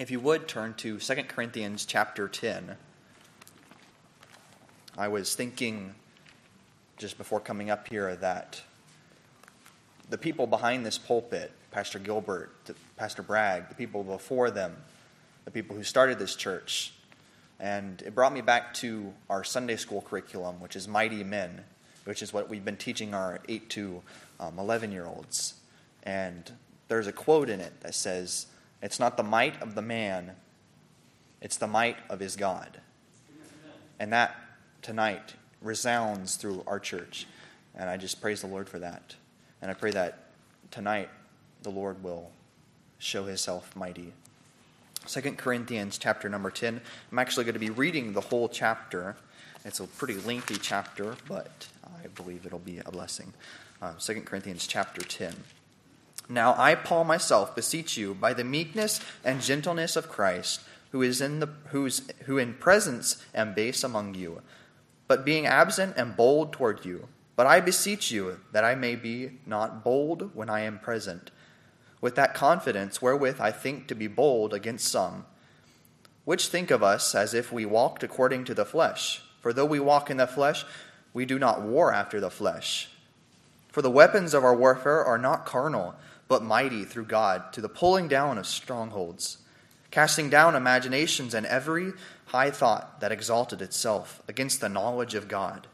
If you would turn to 2 Corinthians chapter 10. I was thinking just before coming up here that the people behind this pulpit, Pastor Gilbert, Pastor Bragg, the people before them, the people who started this church, and it brought me back to our Sunday school curriculum, which is Mighty Men, which is what we've been teaching our 8 to um, 11 year olds. And there's a quote in it that says, It's not the might of the man, it's the might of his God. And that tonight resounds through our church. And I just praise the Lord for that. And I pray that tonight the Lord will show himself mighty. 2 Corinthians chapter number 10. I'm actually going to be reading the whole chapter. It's a pretty lengthy chapter, but I believe it'll be a blessing. Uh, 2 Corinthians chapter 10. Now I, Paul, myself, beseech you, by the meekness and gentleness of Christ, who is in the who's who in presence am base among you, but being absent am bold toward you. But I beseech you that I may be not bold when I am present, with that confidence wherewith I think to be bold against some, which think of us as if we walked according to the flesh. For though we walk in the flesh, we do not war after the flesh. For the weapons of our warfare are not carnal, but mighty through God to the pulling down of strongholds, casting down imaginations and every high thought that exalted itself against the knowledge of God,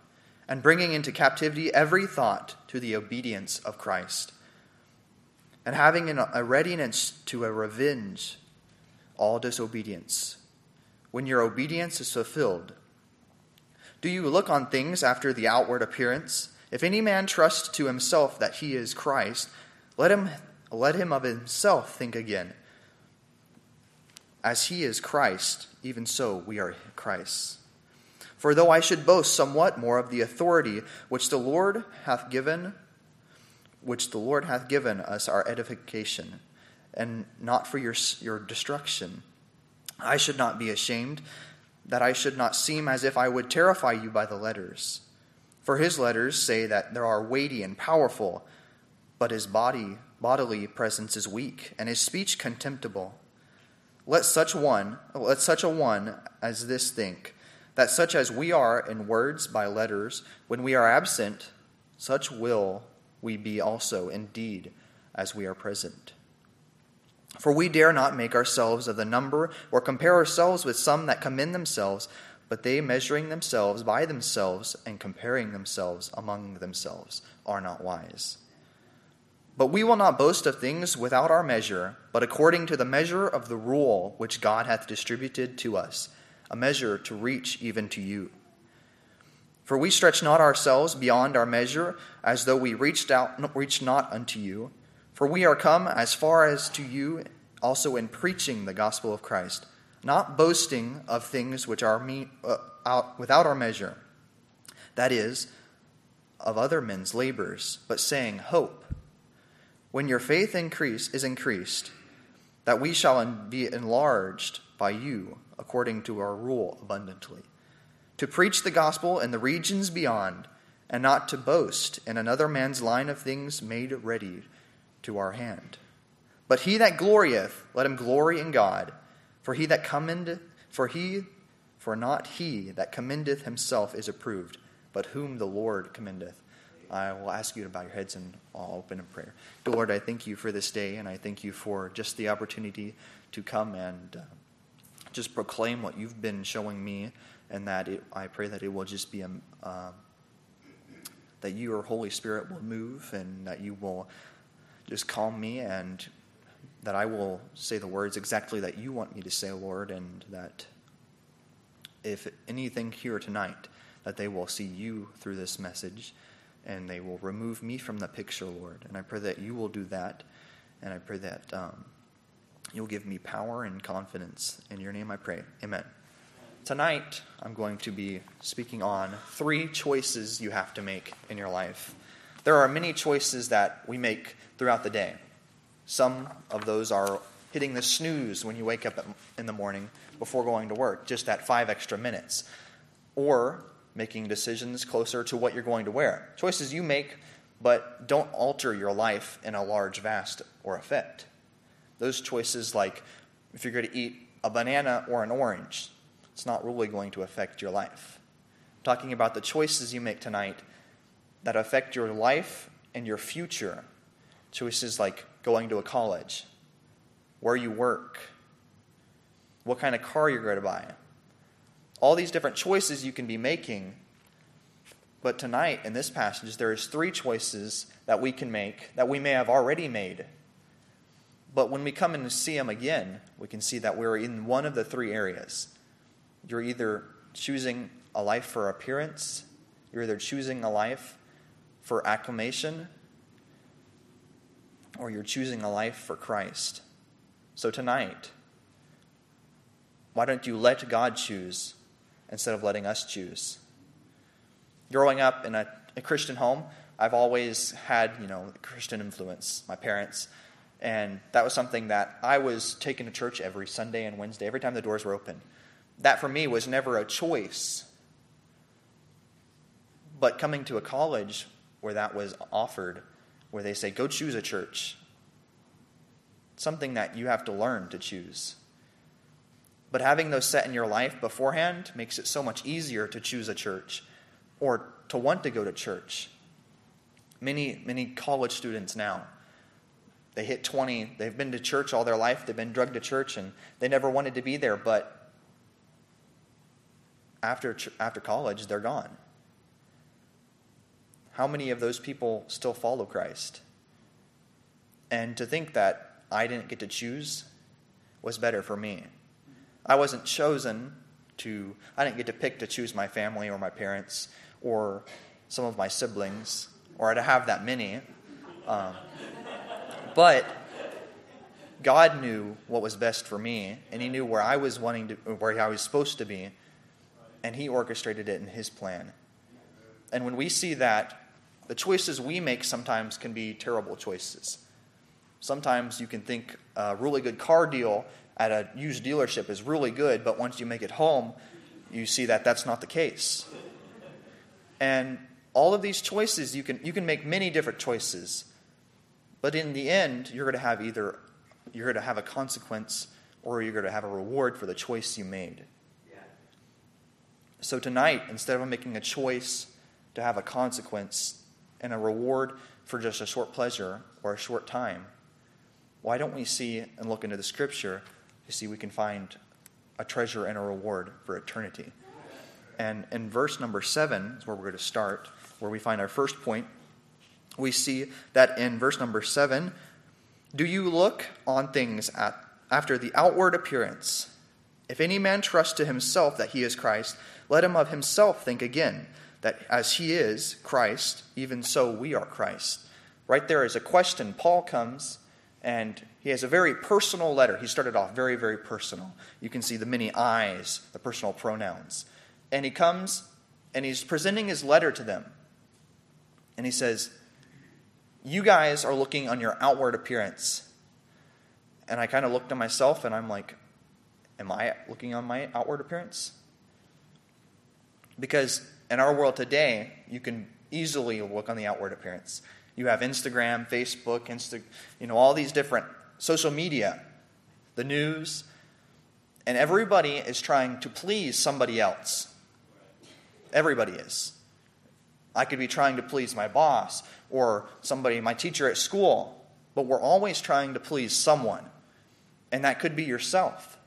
and bringing into captivity every thought to the obedience of Christ, and having a readiness to a revenge all disobedience, when your obedience is fulfilled. Do you look on things after the outward appearance? If any man trust to himself that he is Christ, let him, let him of himself think again. As he is Christ, even so we are Christ. For though I should boast somewhat more of the authority which the Lord hath given, which the Lord hath given us our edification, and not for your, your destruction, I should not be ashamed, that I should not seem as if I would terrify you by the letters. For his letters say that there are weighty and powerful, but his body bodily presence is weak, and his speech contemptible. Let such one, let such a one as this think, that such as we are in words by letters, when we are absent, such will we be also indeed as we are present. For we dare not make ourselves of the number or compare ourselves with some that commend themselves, but they measuring themselves by themselves and comparing themselves among themselves are not wise. But we will not boast of things without our measure, but according to the measure of the rule which God hath distributed to us, a measure to reach even to you. For we stretch not ourselves beyond our measure, as though we reached out reached not unto you. For we are come as far as to you also in preaching the gospel of Christ, not boasting of things which are me, uh, out, without our measure, that is, of other men's labors, but saying, Hope when your faith increase is increased, that we shall be enlarged by you according to our rule abundantly, to preach the gospel in the regions beyond, and not to boast in another man's line of things made ready to our hand. But he that glorieth, let him glory in God, for he that commendeth, for he, for not he that commendeth himself is approved, but whom the Lord commendeth. I will ask you to bow your heads and I'll open in prayer. Lord, I thank you for this day and I thank you for just the opportunity to come and uh, just proclaim what you've been showing me and that it, I pray that it will just be a, uh, that your Holy Spirit will move and that you will just calm me and that I will say the words exactly that you want me to say, Lord, and that if anything here tonight, that they will see you through this message and they will remove me from the picture, Lord. And I pray that you will do that. And I pray that um, you'll give me power and confidence. In your name I pray. Amen. Tonight, I'm going to be speaking on three choices you have to make in your life. There are many choices that we make throughout the day. Some of those are hitting the snooze when you wake up in the morning before going to work, just that five extra minutes. Or making decisions closer to what you're going to wear. Choices you make, but don't alter your life in a large, vast, or effect. Those choices, like if you're going to eat a banana or an orange, it's not really going to affect your life. I'm talking about the choices you make tonight that affect your life and your future. Choices like going to a college, where you work, what kind of car you're going to buy. All these different choices you can be making. But tonight, in this passage, there is three choices that we can make that we may have already made. But when we come to see them again, we can see that we're in one of the three areas. You're either choosing a life for appearance, you're either choosing a life for acclamation, or you're choosing a life for Christ. So tonight, why don't you let God choose instead of letting us choose? Growing up in a, a Christian home, I've always had, you know, Christian influence, my parents. And that was something that I was taken to church every Sunday and Wednesday, every time the doors were open. That for me was never a choice. But coming to a college where that was offered, where they say, go choose a church, something that you have to learn to choose. But having those set in your life beforehand makes it so much easier to choose a church or to want to go to church. Many, many college students now, they hit 20, they've been to church all their life, they've been drugged to church, and they never wanted to be there, but after, after college, they're gone. How many of those people still follow Christ? And to think that I didn't get to choose was better for me. I wasn't chosen to, I didn't get to pick to choose my family or my parents or some of my siblings, or to have that many. Um, but God knew what was best for me, and He knew where I was wanting to, where I was supposed to be, and He orchestrated it in His plan. And when we see that, the choices we make sometimes can be terrible choices. Sometimes you can think a really good car deal at a used dealership is really good, but once you make it home, you see that that's not the case. And all of these choices, you can, you can make many different choices. But in the end, you're going to have either you're going to have a consequence or you're going to have a reward for the choice you made. So tonight, instead of making a choice to have a consequence and a reward for just a short pleasure or a short time, why don't we see and look into the scripture to see we can find a treasure and a reward for eternity? And in verse number seven is where we're going to start, where we find our first point. We see that in verse number seven, do you look on things at, after the outward appearance? If any man trust to himself that he is Christ, let him of himself think again, that as he is Christ, even so we are Christ. Right there is a question. Paul comes and he has a very personal letter. He started off very, very personal. You can see the many eyes, the personal pronouns. And he comes and he's presenting his letter to them. And he says, You guys are looking on your outward appearance. And I kind of looked at myself and I'm like, Am I looking on my outward appearance? Because in our world today, you can easily look on the outward appearance. You have Instagram, Facebook, Insta, you know, all these different social media, the news, and everybody is trying to please somebody else. Everybody is. I could be trying to please my boss or somebody, my teacher at school, but we're always trying to please someone. And that could be yourself.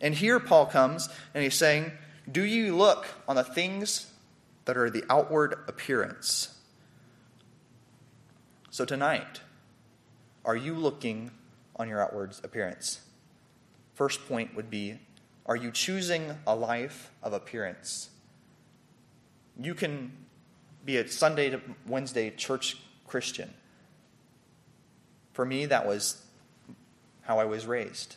And here Paul comes and he's saying, Do you look on the things that are the outward appearance? So tonight, are you looking on your outward appearance? First point would be Are you choosing a life of appearance? You can be a Sunday to Wednesday church Christian. For me, that was how I was raised.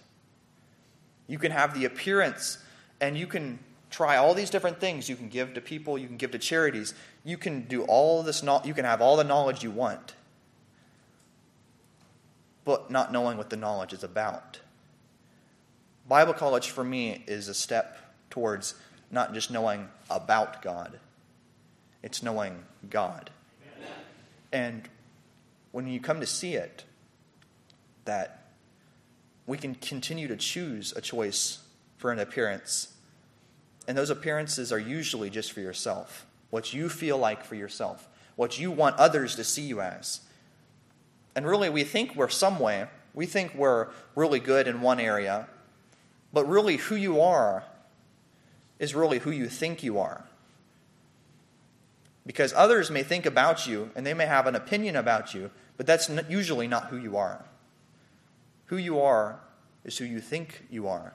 You can have the appearance and you can try all these different things. You can give to people, you can give to charities, you can do all this, you can have all the knowledge you want, but not knowing what the knowledge is about. Bible college for me is a step towards not just knowing about God it's knowing God. And when you come to see it, that we can continue to choose a choice for an appearance. And those appearances are usually just for yourself, what you feel like for yourself, what you want others to see you as. And really, we think we're some way, we think we're really good in one area, but really, who you are is really who you think you are. Because others may think about you and they may have an opinion about you, but that's usually not who you are. Who you are is who you think you are.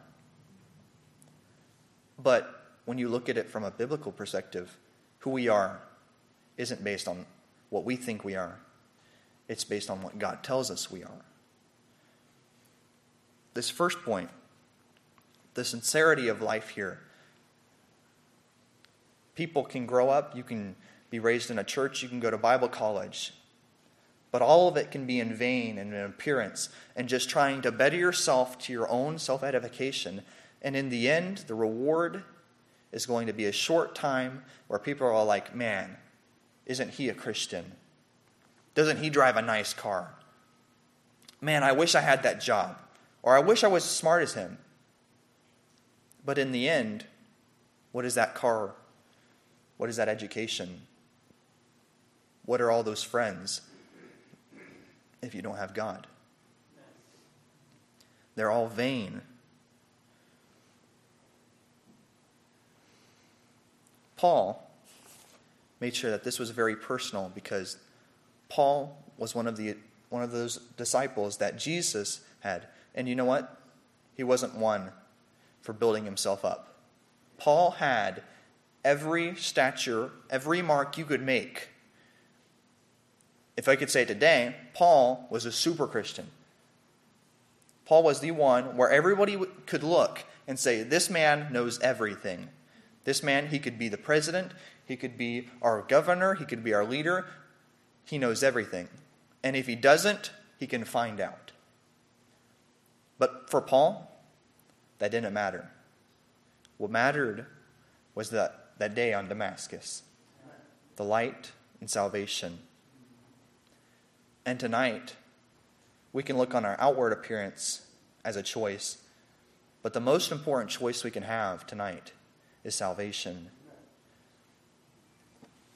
But when you look at it from a biblical perspective, who we are isn't based on what we think we are, it's based on what God tells us we are. This first point, the sincerity of life here. People can grow up, you can be raised in a church, you can go to Bible college, but all of it can be in vain and an appearance and just trying to better yourself to your own self edification. And in the end, the reward is going to be a short time where people are all like, man, isn't he a Christian? Doesn't he drive a nice car? Man, I wish I had that job. Or I wish I was as smart as him. But in the end, what is that car? What is that education? What are all those friends if you don't have God? They're all vain. Paul made sure that this was very personal because Paul was one of the one of those disciples that Jesus had. And you know what? He wasn't one for building himself up. Paul had every stature, every mark you could make. If I could say today, Paul was a super Christian. Paul was the one where everybody could look and say, This man knows everything. This man, he could be the president, he could be our governor, he could be our leader. He knows everything. And if he doesn't, he can find out. But for Paul, that didn't matter. What mattered was that, that day on Damascus the light and salvation. And tonight, we can look on our outward appearance as a choice, but the most important choice we can have tonight is salvation.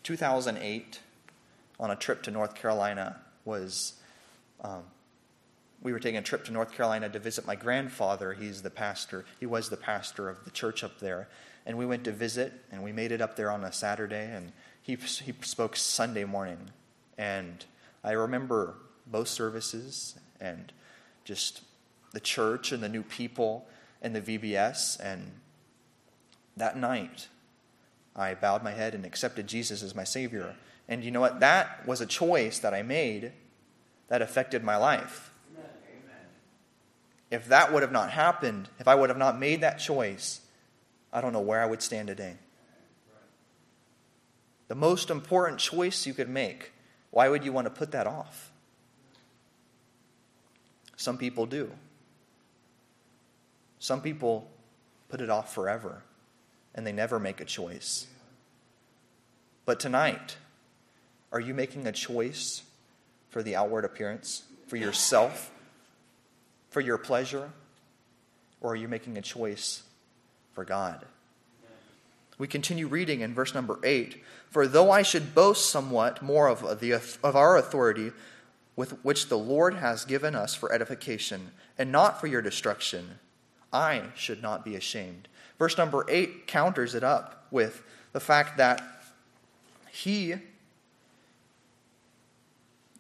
2008, on a trip to North Carolina, was um, we were taking a trip to North Carolina to visit my grandfather. He's the pastor. He was the pastor of the church up there, and we went to visit. And we made it up there on a Saturday, and he he spoke Sunday morning, and I remember both services and just the church and the new people and the VBS and that night, I bowed my head and accepted Jesus as my Savior. And you know what? That was a choice that I made that affected my life. Amen. If that would have not happened, if I would have not made that choice, I don't know where I would stand today. The most important choice you could make, why would you want to put that off? Some people do. Some people put it off forever and they never make a choice. But tonight, are you making a choice for the outward appearance, for yourself, for your pleasure, or are you making a choice for God? We continue reading in verse number 8 For though I should boast somewhat more of, the, of our authority, with which the Lord has given us for edification, and not for your destruction, I should not be ashamed. Verse number 8 counters it up with the fact that he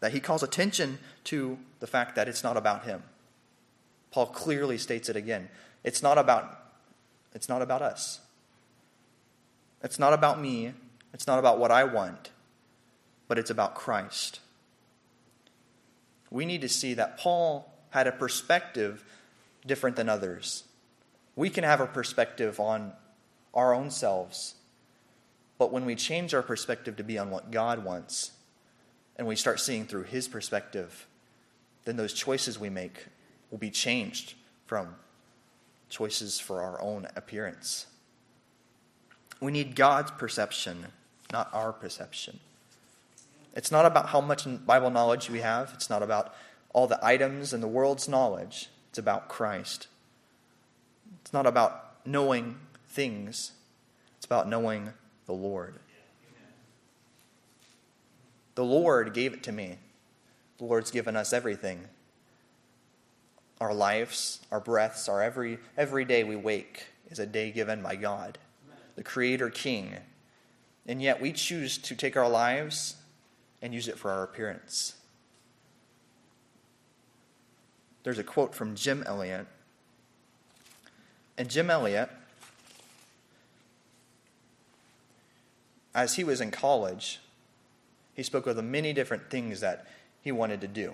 that he calls attention to the fact that it's not about him. Paul clearly states it again. It's not about it's not about us. It's not about me. It's not about what I want. But it's about Christ. We need to see that Paul had a perspective different than others. We can have a perspective on our own selves, but when we change our perspective to be on what God wants, and we start seeing through His perspective, then those choices we make will be changed from choices for our own appearance. We need God's perception, not our perception. It's not about how much Bible knowledge we have, it's not about all the items and the world's knowledge. It's about Christ. It's not about knowing things, it's about knowing the Lord. The Lord gave it to me. The Lord's given us everything our lives, our breaths, our every, every day we wake is a day given by God, the Creator King. And yet we choose to take our lives and use it for our appearance. There's a quote from Jim Elliot. And Jim Elliot, as he was in college, he spoke of the many different things that he wanted to do.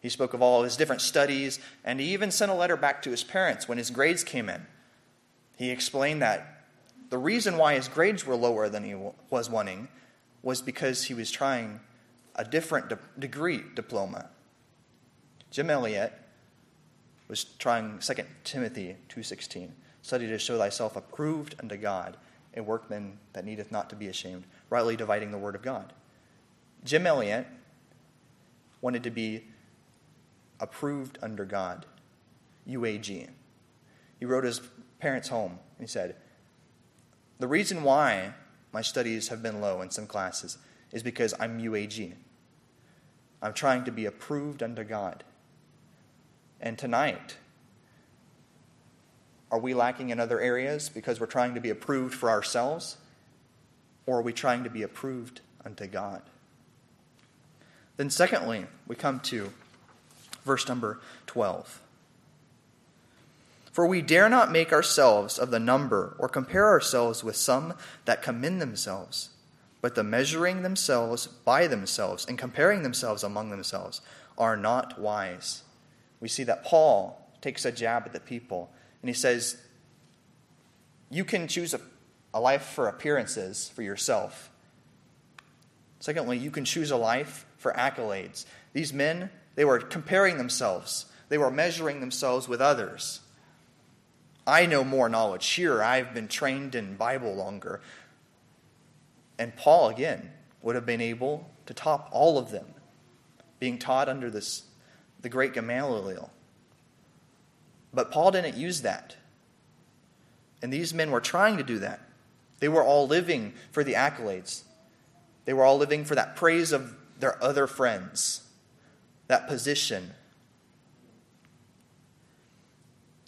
He spoke of all his different studies, and he even sent a letter back to his parents when his grades came in. He explained that the reason why his grades were lower than he was wanting was because he was trying a different de- degree diploma. Jim Elliot was trying 2 Timothy 2:16, study to show thyself approved unto God, a workman that needeth not to be ashamed, rightly dividing the word of God. Jim Elliot wanted to be approved under God, UAG. He wrote his parents home and he said, The reason why my studies have been low in some classes is because I'm UAG. I'm trying to be approved under God. And tonight, are we lacking in other areas because we're trying to be approved for ourselves? Or are we trying to be approved unto God? Then, secondly, we come to verse number 12. For we dare not make ourselves of the number or compare ourselves with some that commend themselves, but the measuring themselves by themselves and comparing themselves among themselves are not wise. We see that Paul takes a jab at the people and he says, You can choose a, a life for appearances for yourself. Secondly, you can choose a life for accolades. These men, they were comparing themselves, they were measuring themselves with others. I know more knowledge. Here, I've been trained in Bible longer. And Paul, again, would have been able to top all of them, being taught under this, the great Gamaliel. But Paul didn't use that. And these men were trying to do that. They were all living for the accolades, they were all living for that praise of their other friends that position.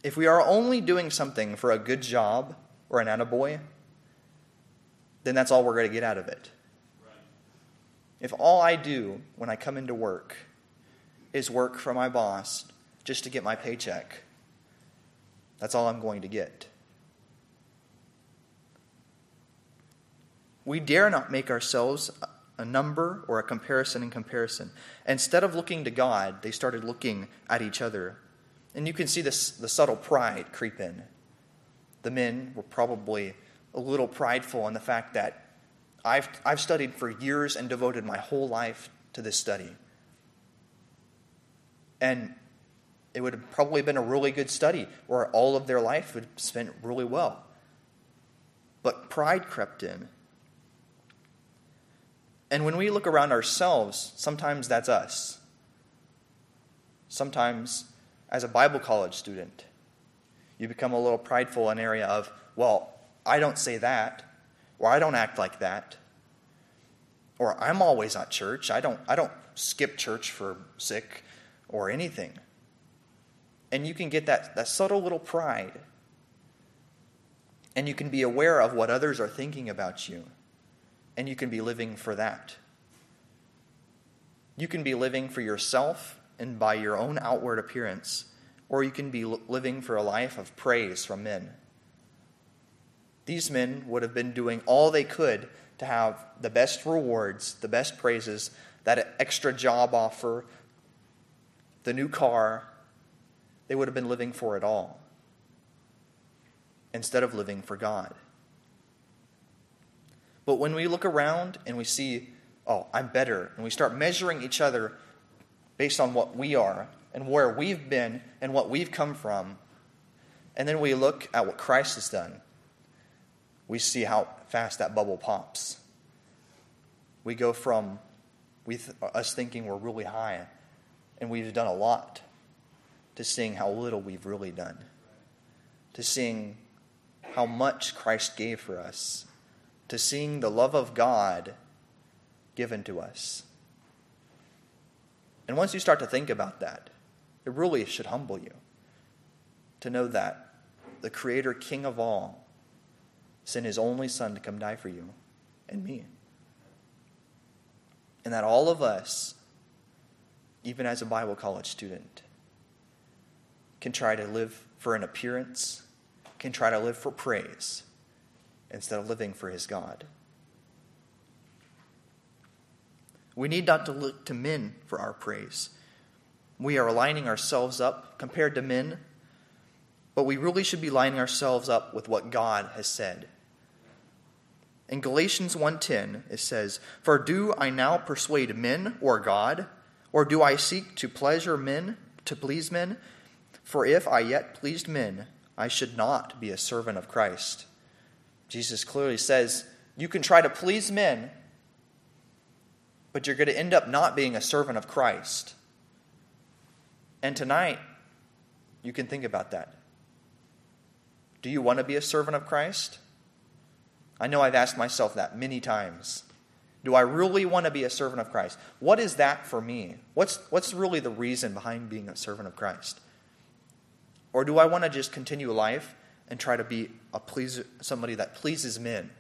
If we are only doing something for a good job or an attaboy, then that's all we're going to get out of it. If all I do when I come into work is work for my boss just to get my paycheck, that's all I'm going to get. We dare not make ourselves a number or a comparison in comparison. Instead of looking to God, they started looking at each other. And you can see this, the subtle pride creep in. The men were probably a little prideful in the fact that I've, I've studied for years and devoted my whole life to this study. And it would have probably been a really good study, where all of their life would have spent really well. But pride crept in. And when we look around ourselves, sometimes that's us. Sometimes, as a Bible college student, you become a little prideful in an area of, well, I don't say that, or I don't act like that, or I'm always at church. I don't, I don't skip church for sick or anything. And you can get that, that subtle little pride. And you can be aware of what others are thinking about you and you can be living for that. You can be living for yourself and by your own outward appearance, or you can be living for a life of praise from men. These men would have been doing all they could to have the best rewards, the best praises, that extra job offer, the new car. They would have been living for it all instead of living for God. But when we look around and we see, oh, I'm better, and we start measuring each other based on what we are and where we've been and what we've come from, and then we look at what Christ has done, we see how fast that bubble pops. We go from we th- us thinking we're really high and we've done a lot to seeing how little we've really done, to seeing how much Christ gave for us, to seeing the love of God given to us. And once you start to think about that, it really should humble you to know that the Creator, King of all, sent His only Son to come die for you and me. And that all of us, even as a Bible college student, can try to live for an appearance, can try to live for praise, instead of living for His God. We need not to look to men for our praise. We are lining ourselves up compared to men, but we really should be lining ourselves up with what God has said. In Galatians 1:10 it says, "For do I now persuade men or God, or do I seek to pleasure men, to please men? For if I yet pleased men, I should not be a servant of Christ." Jesus clearly says, you can try to please men, but you're going to end up not being a servant of Christ. And tonight, you can think about that. Do you want to be a servant of Christ? I know I've asked myself that many times. Do I really want to be a servant of Christ? What is that for me? What's, what's really the reason behind being a servant of Christ? Or do I want to just continue life and try to be a pleaser, somebody that pleases men?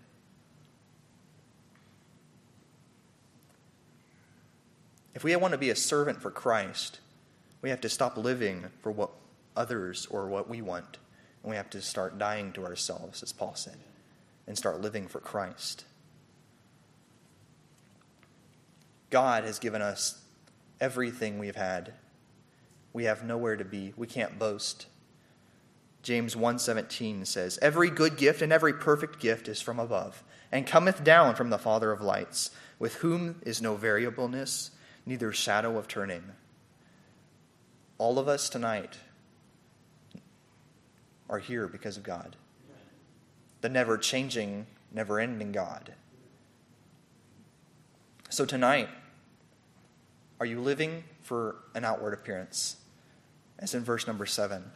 If we want to be a servant for Christ, we have to stop living for what others or what we want. And we have to start dying to ourselves, as Paul said, and start living for Christ. God has given us everything we've had. We have nowhere to be. We can't boast. James 1:17 says, "Every good gift and every perfect gift is from above, and cometh down from the Father of lights, with whom is no variableness, neither shadow of turning. All of us tonight are here because of God, the never changing, never ending God. So tonight, are you living for an outward appearance? As in verse number seven.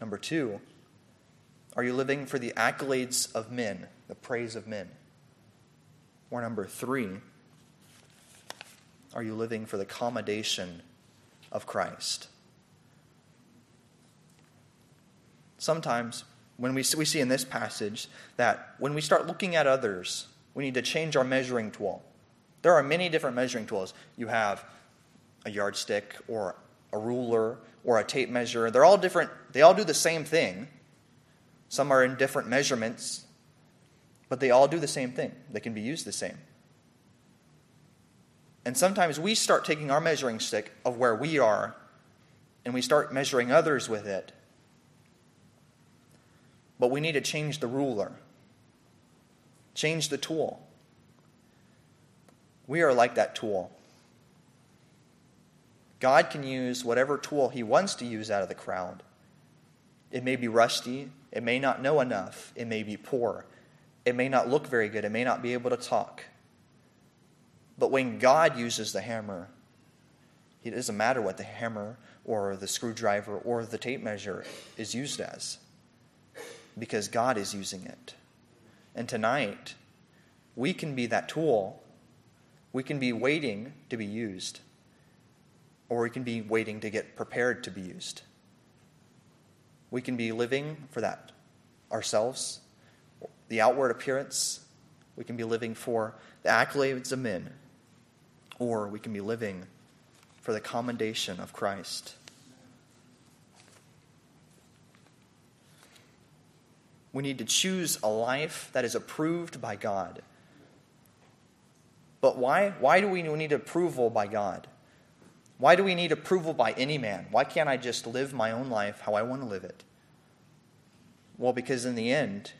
Number two, are you living for the accolades of men, the praise of men? Or number three, are you living for the commendation of Christ? Sometimes, when we, we see in this passage that when we start looking at others, we need to change our measuring tool. There are many different measuring tools. You have a yardstick or a ruler or a tape measure. They're all different. They all do the same thing. Some are in different measurements. But they all do the same thing, they can be used the same. And sometimes we start taking our measuring stick of where we are and we start measuring others with it. But we need to change the ruler, change the tool. We are like that tool. God can use whatever tool He wants to use out of the crowd. It may be rusty, it may not know enough, it may be poor, it may not look very good, it may not be able to talk. But when God uses the hammer, it doesn't matter what the hammer or the screwdriver or the tape measure is used as, because God is using it. And tonight, we can be that tool. We can be waiting to be used, or we can be waiting to get prepared to be used. We can be living for that ourselves the outward appearance. We can be living for the accolades of men, or we can be living for the commendation of Christ. We need to choose a life that is approved by God. But why? Why do we need approval by God? Why do we need approval by any man? Why can't I just live my own life how I want to live it? Well, because in the end,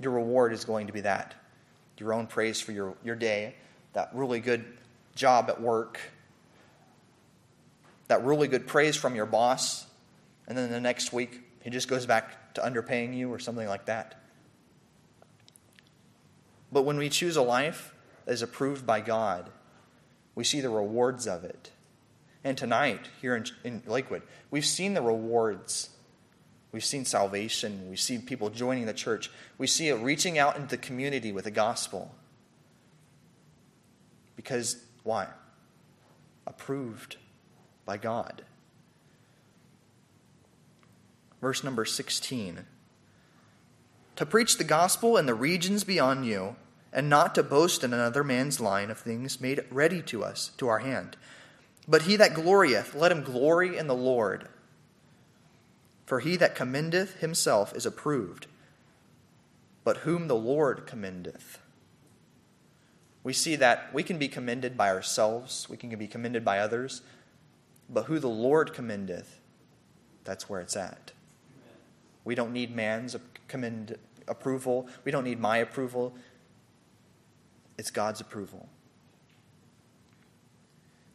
your reward is going to be that your own praise for your, your day, that really good job at work, that really good praise from your boss, and then the next week he just goes back to underpaying you or something like that. But when we choose a life that is approved by God, we see the rewards of it. And tonight, here in, in Lakewood, we've seen the rewards. We've seen salvation. We've seen people joining the church. We see it reaching out into the community with the gospel. Because, why? Approved by God. Verse number 16 To preach the gospel in the regions beyond you, and not to boast in another man's line of things made ready to us, to our hand. But he that glorieth, let him glory in the Lord. For he that commendeth himself is approved, but whom the Lord commendeth. We see that we can be commended by ourselves, we can be commended by others, but who the Lord commendeth, that's where it's at. We don't need man's commend approval. We don't need my approval. It's God's approval.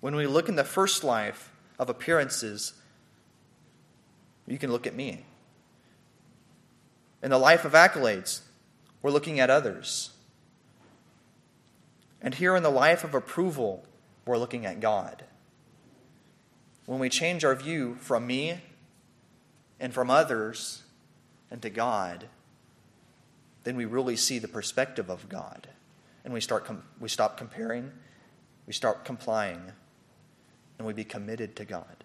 When we look in the first life of appearances, you can look at me. In the life of accolades, we're looking at others. And here in the life of approval, we're looking at God. When we change our view from me and from others and to God, then we really see the perspective of God. And we, start com- we stop comparing, we start complying, and we be committed to God.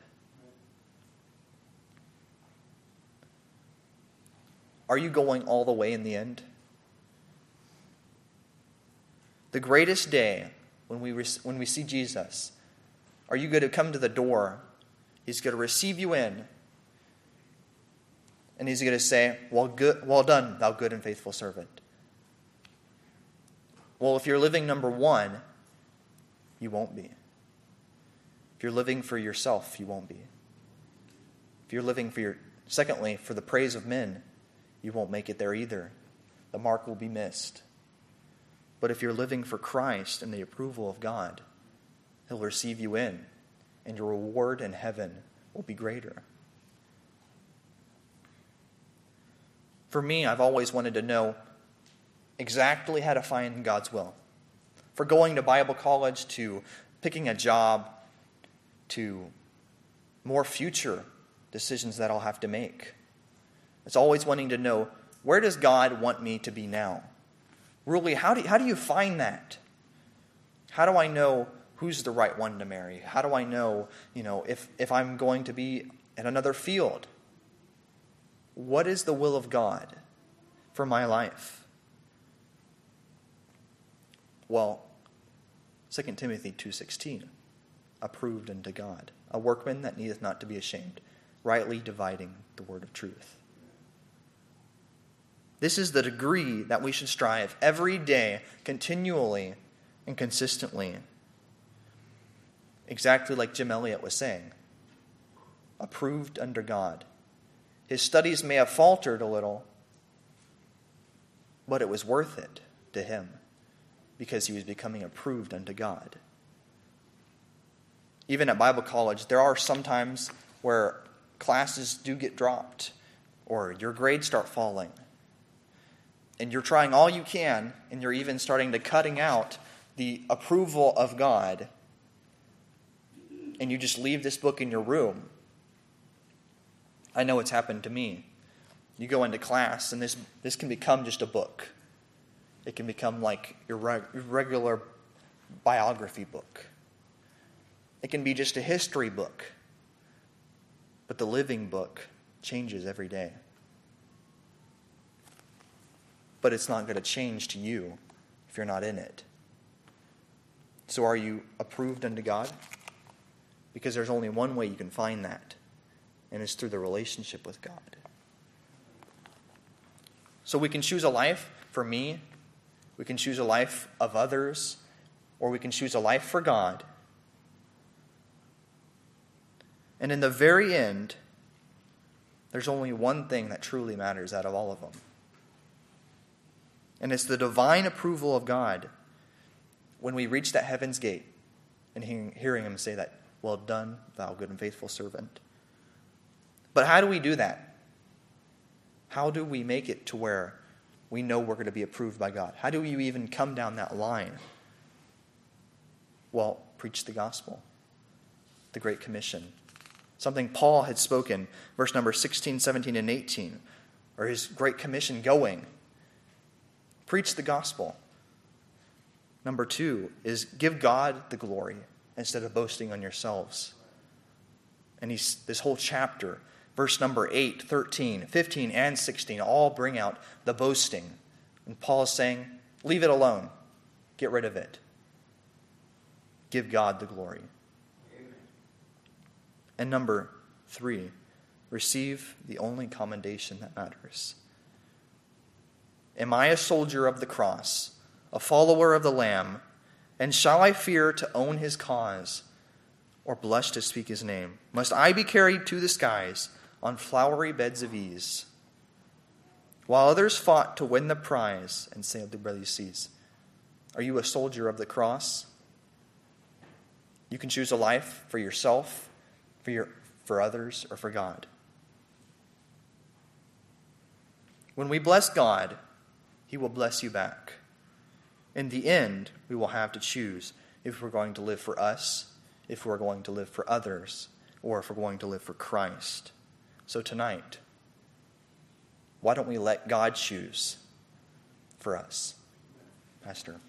Are you going all the way in the end? the greatest day when we, when we see Jesus, are you going to come to the door? He's going to receive you in. And he's going to say, well, good, well done, thou good and faithful servant. Well, if you're living number one, you won't be. If you're living for yourself, you won't be. If you're living for your, secondly, for the praise of men, you won't make it there either. The mark will be missed. But if you're living for Christ and the approval of God, He'll receive you in, and your reward in heaven will be greater. For me, I've always wanted to know exactly how to find God's will. For going to Bible college, to picking a job, to more future decisions that I'll have to make. It's always wanting to know where does God want me to be now? really, how do, how do you find that? How do I know who's the right one to marry? How do I know, you know, if, if I'm going to be in another field? What is the will of God for my life? Well, 2 Timothy 2:16 approved unto God, a workman that needeth not to be ashamed, rightly dividing the word of truth. This is the degree that we should strive every day, continually and consistently. Exactly like Jim Elliot was saying approved under God. His studies may have faltered a little, but it was worth it to him because he was becoming approved unto God. Even at Bible college, there are some times where classes do get dropped or your grades start falling and you're trying all you can, and you're even starting to cutting out the approval of God, and you just leave this book in your room. I know it's happened to me. You go into class, and this, this can become just a book. It can become like your regular biography book. It can be just a history book. But the living book changes every day but it's not going to change to you if you're not in it. So, are you approved unto God? Because there's only one way you can find that, and it's through the relationship with God. So, we can choose a life for me, we can choose a life of others, or we can choose a life for God. And in the very end, there's only one thing that truly matters out of all of them. And it's the divine approval of God when we reach that heaven's gate and hearing him say that, Well done, thou good and faithful servant. But how do we do that? How do we make it to where we know we're going to be approved by God? How do we even come down that line? Well, preach the gospel. the Great Commission. Something Paul had spoken, verse number 16, 17, and 18, or his Great Commission going. Preach the gospel. Number two is give God the glory instead of boasting on yourselves. And he's, this whole chapter, verse number 8, 13, 15, and 16, all bring out the boasting. And Paul is saying, leave it alone, get rid of it. Give God the glory. And number three, receive the only commendation that matters. Am I a soldier of the cross, a follower of the Lamb, and shall I fear to own his cause? or blush to speak his name? Must I be carried to the skies on flowery beds of ease? While others fought to win the prize and sailed to brotherly seas. Are you a soldier of the cross? You can choose a life for yourself, for, your, for others, or for God. When we bless God, He will bless you back. In the end, we will have to choose if we're going to live for us if we're going to live for others or if we're going to live for Christ. So tonight, why don't we let God choose for us? Pastor.